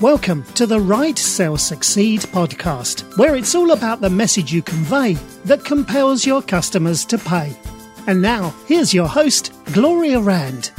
Welcome to the Write Sell Succeed podcast, where it's all about the message you convey that compels your customers to pay. And now, here's your host, Gloria Rand.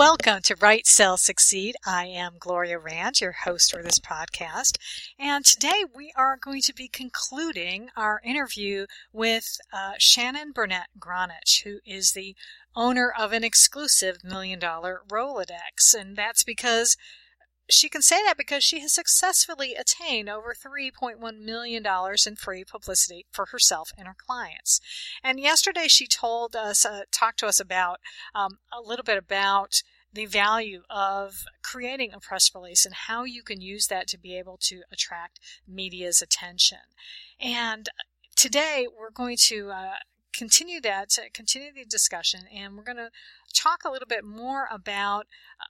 Welcome to Write Sell Succeed. I am Gloria Rand, your host for this podcast. And today we are going to be concluding our interview with uh, Shannon Burnett Gronich, who is the owner of an exclusive million dollar Rolodex. And that's because she can say that because she has successfully attained over $3.1 million in free publicity for herself and her clients. And yesterday she told us, uh, talked to us about um, a little bit about the value of creating a press release and how you can use that to be able to attract media's attention. And today we're going to uh, continue that, continue the discussion, and we're going to talk a little bit more about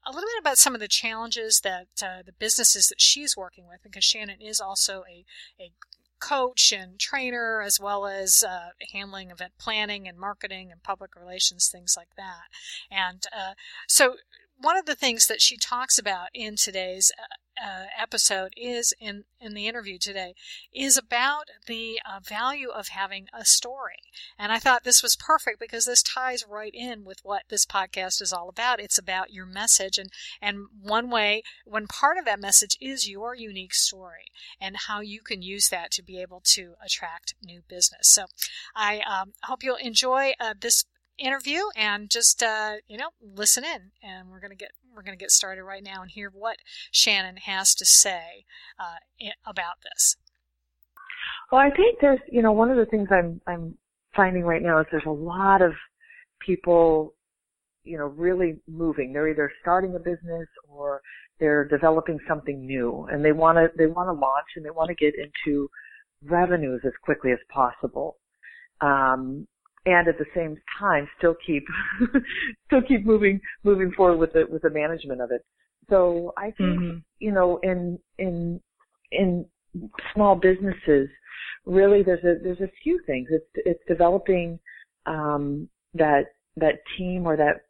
a little bit about some of the challenges that uh, the businesses that she's working with, because Shannon is also a, a coach and trainer, as well as uh, handling event planning and marketing and public relations, things like that. And uh, so, one of the things that she talks about in today's uh, episode is in in the interview today is about the uh, value of having a story. And i thought this was perfect because this ties right in with what this podcast is all about. It's about your message and and one way one part of that message is your unique story and how you can use that to be able to attract new business. So i um, hope you'll enjoy uh, this interview and just uh, you know listen in and we're gonna get we're gonna get started right now and hear what Shannon has to say uh, about this. Well, I think there's you know one of the things I'm I'm finding right now is there's a lot of people you know really moving. They're either starting a business or they're developing something new and they want to they want to launch and they want to get into revenues as quickly as possible. Um, and at the same time still keep still keep moving moving forward with the with the management of it. So I think mm-hmm. you know in in in small businesses really there's a there's a few things. It's it's developing um, that that team or that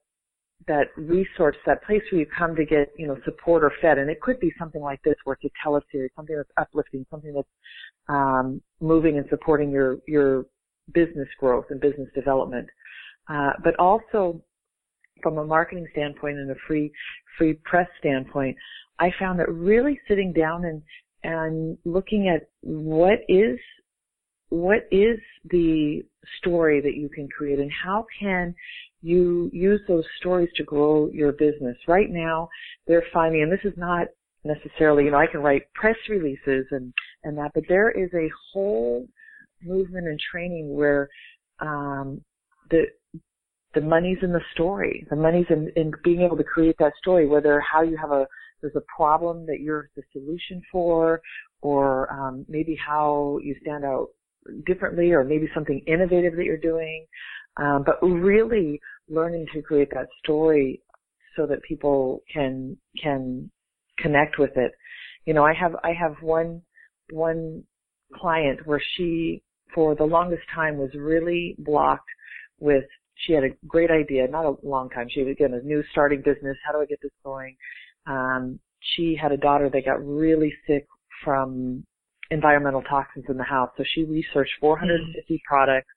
that resource, that place where you come to get, you know, support or fed. And it could be something like this where it's a teleseries, something that's uplifting, something that's um, moving and supporting your your business growth and business development, uh, but also from a marketing standpoint and a free free press standpoint, I found that really sitting down and and looking at what is what is the story that you can create and how can you use those stories to grow your business. Right now, they're finding, and this is not necessarily, you know, I can write press releases and, and that, but there is a whole movement and training where um, the the money's in the story. The money's in, in being able to create that story, whether how you have a there's a problem that you're the solution for, or um, maybe how you stand out differently, or maybe something innovative that you're doing. Um, but really learning to create that story so that people can can connect with it. You know, I have I have one one client where she for the longest time was really blocked with she had a great idea, not a long time. She was again a new starting business. How do I get this going? Um, she had a daughter that got really sick from environmental toxins in the house, so she researched 450 mm. products.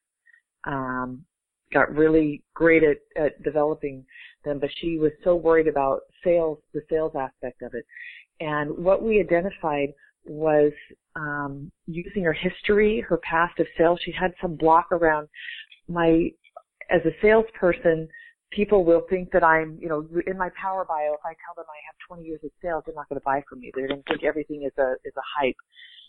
Um, got really great at, at developing them, but she was so worried about sales, the sales aspect of it. And what we identified was um, using her history, her past of sales. She had some block around my, as a salesperson, people will think that I'm, you know, in my power bio, if I tell them I have 20 years of sales, they're not going to buy from me. They're going to think everything is a, is a hype.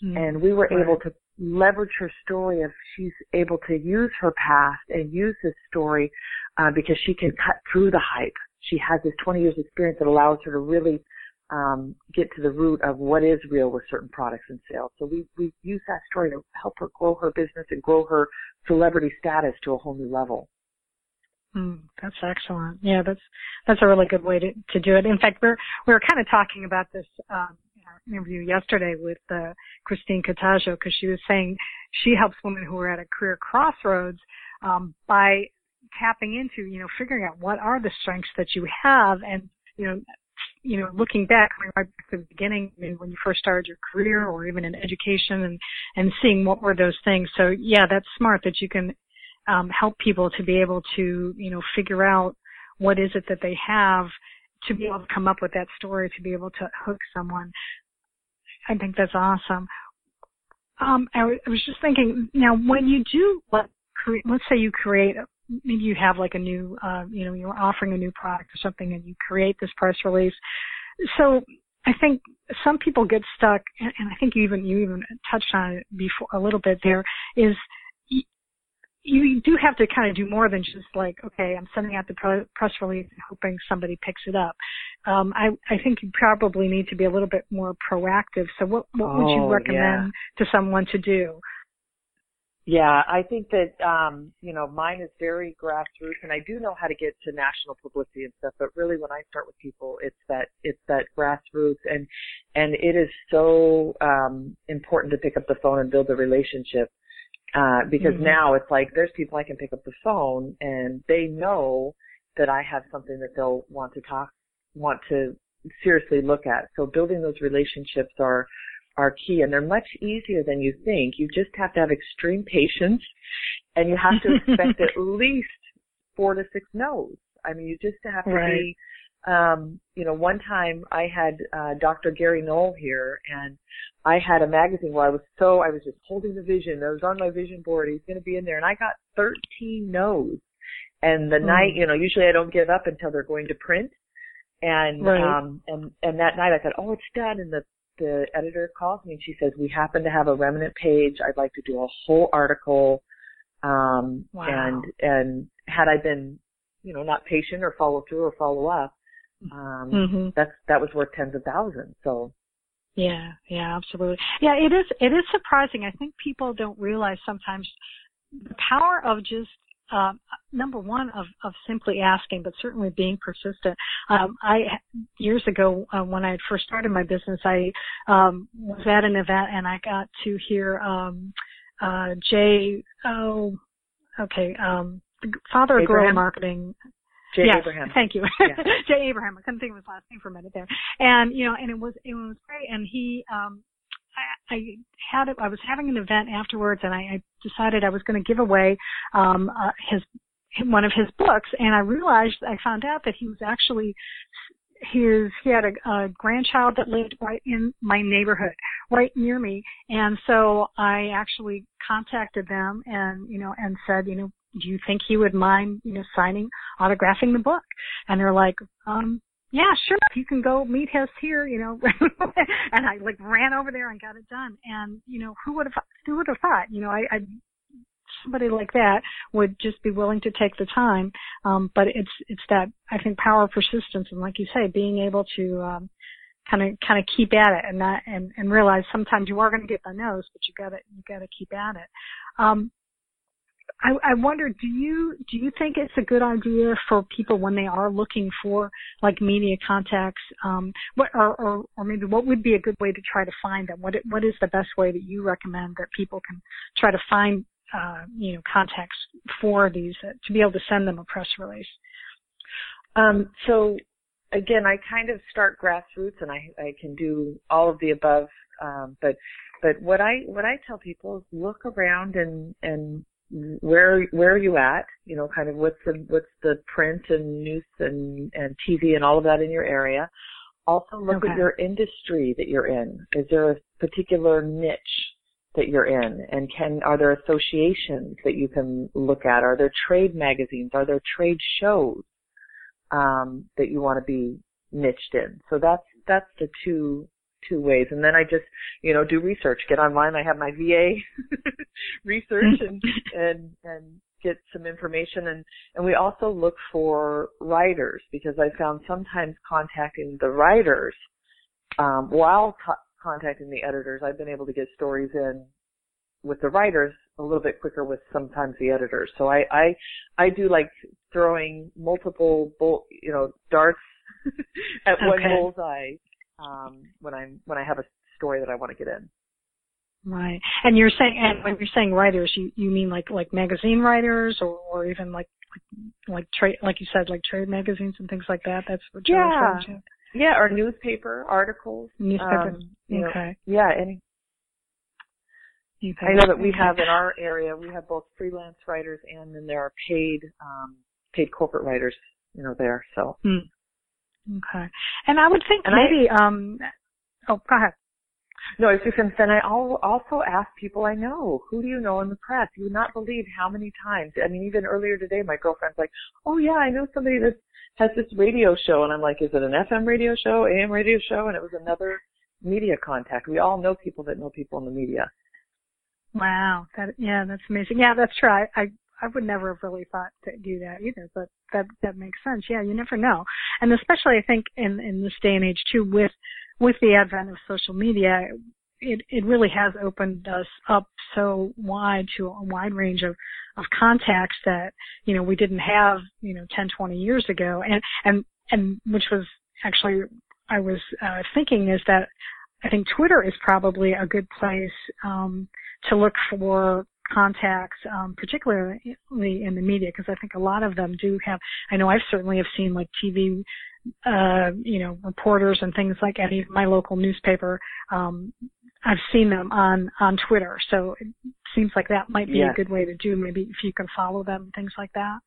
Mm-hmm. And we were right. able to leverage her story of she's able to use her past and use this story, uh, because she can cut through the hype. She has this 20 years experience that allows her to really um, get to the root of what is real with certain products and sales. So we we use that story to help her grow her business and grow her celebrity status to a whole new level. Mm, that's excellent. Yeah, that's that's a really good way to to do it. In fact, we're we were kind of talking about this um, in our interview yesterday with uh, Christine Cataggio because she was saying she helps women who are at a career crossroads um, by tapping into, you know, figuring out what are the strengths that you have and, you know, you know, looking back, coming right back to the beginning, I mean, when you first started your career or even in education and, and seeing what were those things. So yeah, that's smart that you can, um, help people to be able to, you know, figure out what is it that they have to be able to come up with that story, to be able to hook someone. I think that's awesome. Um, I, w- I was just thinking, now when you do, let, cre- let's say you create, maybe you have like a new, uh, you know, you're offering a new product or something and you create this press release. So I think some people get stuck, and, and I think you even, you even touched on it before a little bit there, is you do have to kind of do more than just like, okay, I'm sending out the press release and hoping somebody picks it up. Um, I, I think you probably need to be a little bit more proactive. So what, what oh, would you oh, recommend yeah. to someone to do? Yeah, I think that, um, you know, mine is very grassroots and I do know how to get to national publicity and stuff, but really when I start with people, it's that, it's that grassroots and, and it is so, um, important to pick up the phone and build a relationship uh, because mm-hmm. now it's like there's people I can pick up the phone and they know that I have something that they'll want to talk, want to seriously look at. So building those relationships are, are key and they're much easier than you think. You just have to have extreme patience and you have to expect at least four to six no's. I mean, you just have to right. be um, you know, one time I had uh, Dr. Gary Null here, and I had a magazine where I was so I was just holding the vision. I was on my vision board. He's going to be in there, and I got 13 no's. And the mm. night, you know, usually I don't give up until they're going to print. And right. um, and and that night I said, oh, it's done. And the the editor calls me and she says, we happen to have a remnant page. I'd like to do a whole article. Um, wow. and and had I been, you know, not patient or follow through or follow up, um, mm-hmm. that's that was worth tens of thousands. So yeah, yeah, absolutely. Yeah, it is it is surprising. I think people don't realize sometimes the power of just uh, number one of, of simply asking, but certainly being persistent. Um, I years ago uh, when I had first started my business, I um, was at an event and I got to hear um, uh, Jay. Oh, okay, um, the father of guerrilla marketing. Jay yes, Abraham. Thank you. Yeah. Jay Abraham. I couldn't think of his last name for a minute there. And, you know, and it was, it was great. And he, um, I, I had, I was having an event afterwards and I, I decided I was going to give away, um, uh, his, one of his books and I realized, I found out that he was actually his he had a, a grandchild that lived right in my neighborhood right near me and so i actually contacted them and you know and said you know do you think he would mind, you know, signing, autographing the book? And they're like, um, yeah, sure. You can go meet us here, you know. and I like ran over there and got it done. And you know, who would have who would have thought? You know, I, I somebody like that would just be willing to take the time. Um, but it's it's that I think power of persistence and like you say, being able to um, kind of kind of keep at it and not and and realize sometimes you are going to get the nose, but you got to you got to keep at it. Um, I, I wonder, do you do you think it's a good idea for people when they are looking for like media contacts, um, what or, or or maybe what would be a good way to try to find them? What what is the best way that you recommend that people can try to find uh, you know contacts for these uh, to be able to send them a press release? Um, so again, I kind of start grassroots, and I I can do all of the above. Um, but but what I what I tell people is look around and and where where are you at? You know, kind of what's the what's the print and news and and TV and all of that in your area. Also, look okay. at your industry that you're in. Is there a particular niche that you're in? And can are there associations that you can look at? Are there trade magazines? Are there trade shows um, that you want to be niched in? So that's that's the two two ways. And then I just, you know, do research, get online. I have my VA research and, and, and get some information. And, and we also look for writers because I found sometimes contacting the writers, um, while co- contacting the editors, I've been able to get stories in with the writers a little bit quicker with sometimes the editors. So I, I, I do like throwing multiple bull, you know, darts at okay. one bullseye um, when I'm when I have a story that I want to get in. Right. And you're saying, and when you're saying writers, you, you mean like, like magazine writers or, or even like, like trade, like you said, like trade magazines and things like that? That's what you're yeah. referring to? Yeah, or newspaper articles. Newspaper. Um, you know, okay. yeah, any. okay. I know that we have in our area, we have both freelance writers and then there are paid, um, paid corporate writers, you know, there. So, Okay. And I would think And I- maybe, um, oh, go ahead. no, I was just going to say, I al- also ask people I know, who do you know in the press? You would not believe how many times. I mean, even earlier today, my girlfriend's like, oh yeah, I know somebody that has this radio show. And I'm like, is it an FM radio show, AM radio show? And it was another media contact. We all know people that know people in the media. Wow. That, yeah, that's amazing. Yeah, that's true. I, I, I would never have really thought to do that either, but that, that makes sense. Yeah, you never know. And especially I think in, in this day and age too with, with the advent of social media, it, it really has opened us up so wide to a wide range of, of contacts that, you know, we didn't have, you know, 10, 20 years ago. And, and, and which was actually, I was, uh, thinking is that I think Twitter is probably a good place, um, to look for contacts, um, particularly in the media, because I think a lot of them do have. I know I've certainly have seen like TV, uh, you know, reporters and things like that. Even my local newspaper, um, I've seen them on on Twitter. So it seems like that might be Yes. a good way to do. Maybe if you can follow them, things like that.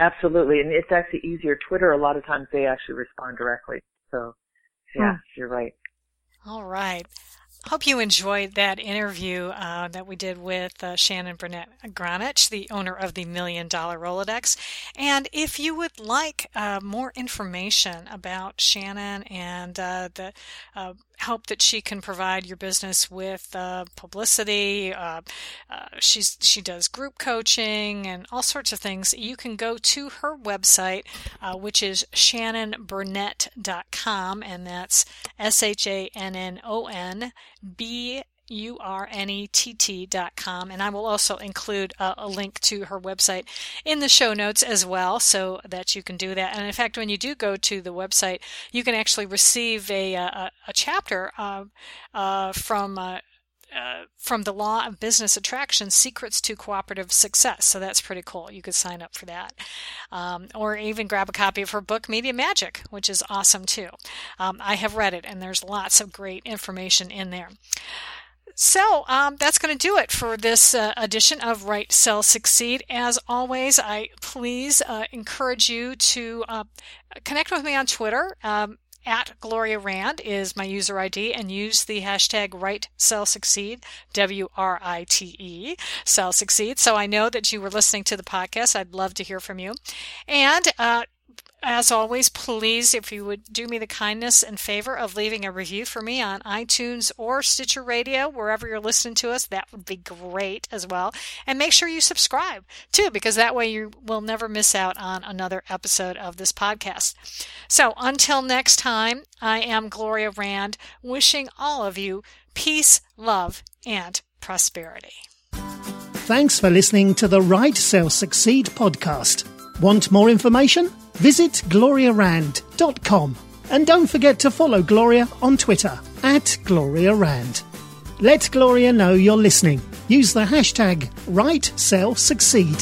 Absolutely. And it's actually easier. Twitter, a lot of times they actually respond directly. So, yeah, Hmm. you're right. All right. Hope you enjoyed that interview uh, that we did with uh, Shannon Burnett Gronich, the owner of the Million Dollar Rolodex. And if you would like uh, more information about Shannon and uh, the uh, help that she can provide your business with uh, publicity, uh, uh, she's she does group coaching and all sorts of things. You can go to her website, uh, which is shannonburnett.com, and that's S H A N N O N B U R N E T T dot com. And I will also include a, a link to her website in the show notes as well so that you can do that. And in fact, when you do go to the website, you can actually receive a, a, a chapter uh, uh, from. Uh, uh, from the Law of Business Attraction Secrets to Cooperative Success. So that's pretty cool. You could sign up for that. Um, or even grab a copy of her book, Media Magic, which is awesome too. Um, I have read it and there's lots of great information in there. So um, that's going to do it for this uh, edition of Write, Sell, Succeed. As always, I please uh, encourage you to uh, connect with me on Twitter. Um, at Gloria Rand is my user ID and use the hashtag Write Sell Succeed, W R I T E, Sell Succeed. So I know that you were listening to the podcast. I'd love to hear from you. And uh, as always, please, if you would do me the kindness and favor of leaving a review for me on iTunes or Stitcher Radio, wherever you're listening to us, that would be great as well. And make sure you subscribe too, because that way you will never miss out on another episode of this podcast. So until next time, I am Gloria Rand, wishing all of you peace, love, and prosperity. Thanks for listening to the Write Sell Succeed podcast. Want more information? Visit gloriarand.com. And don't forget to follow Gloria on Twitter at Gloria Rand. Let Gloria know you're listening. Use the hashtag Write Sell Succeed.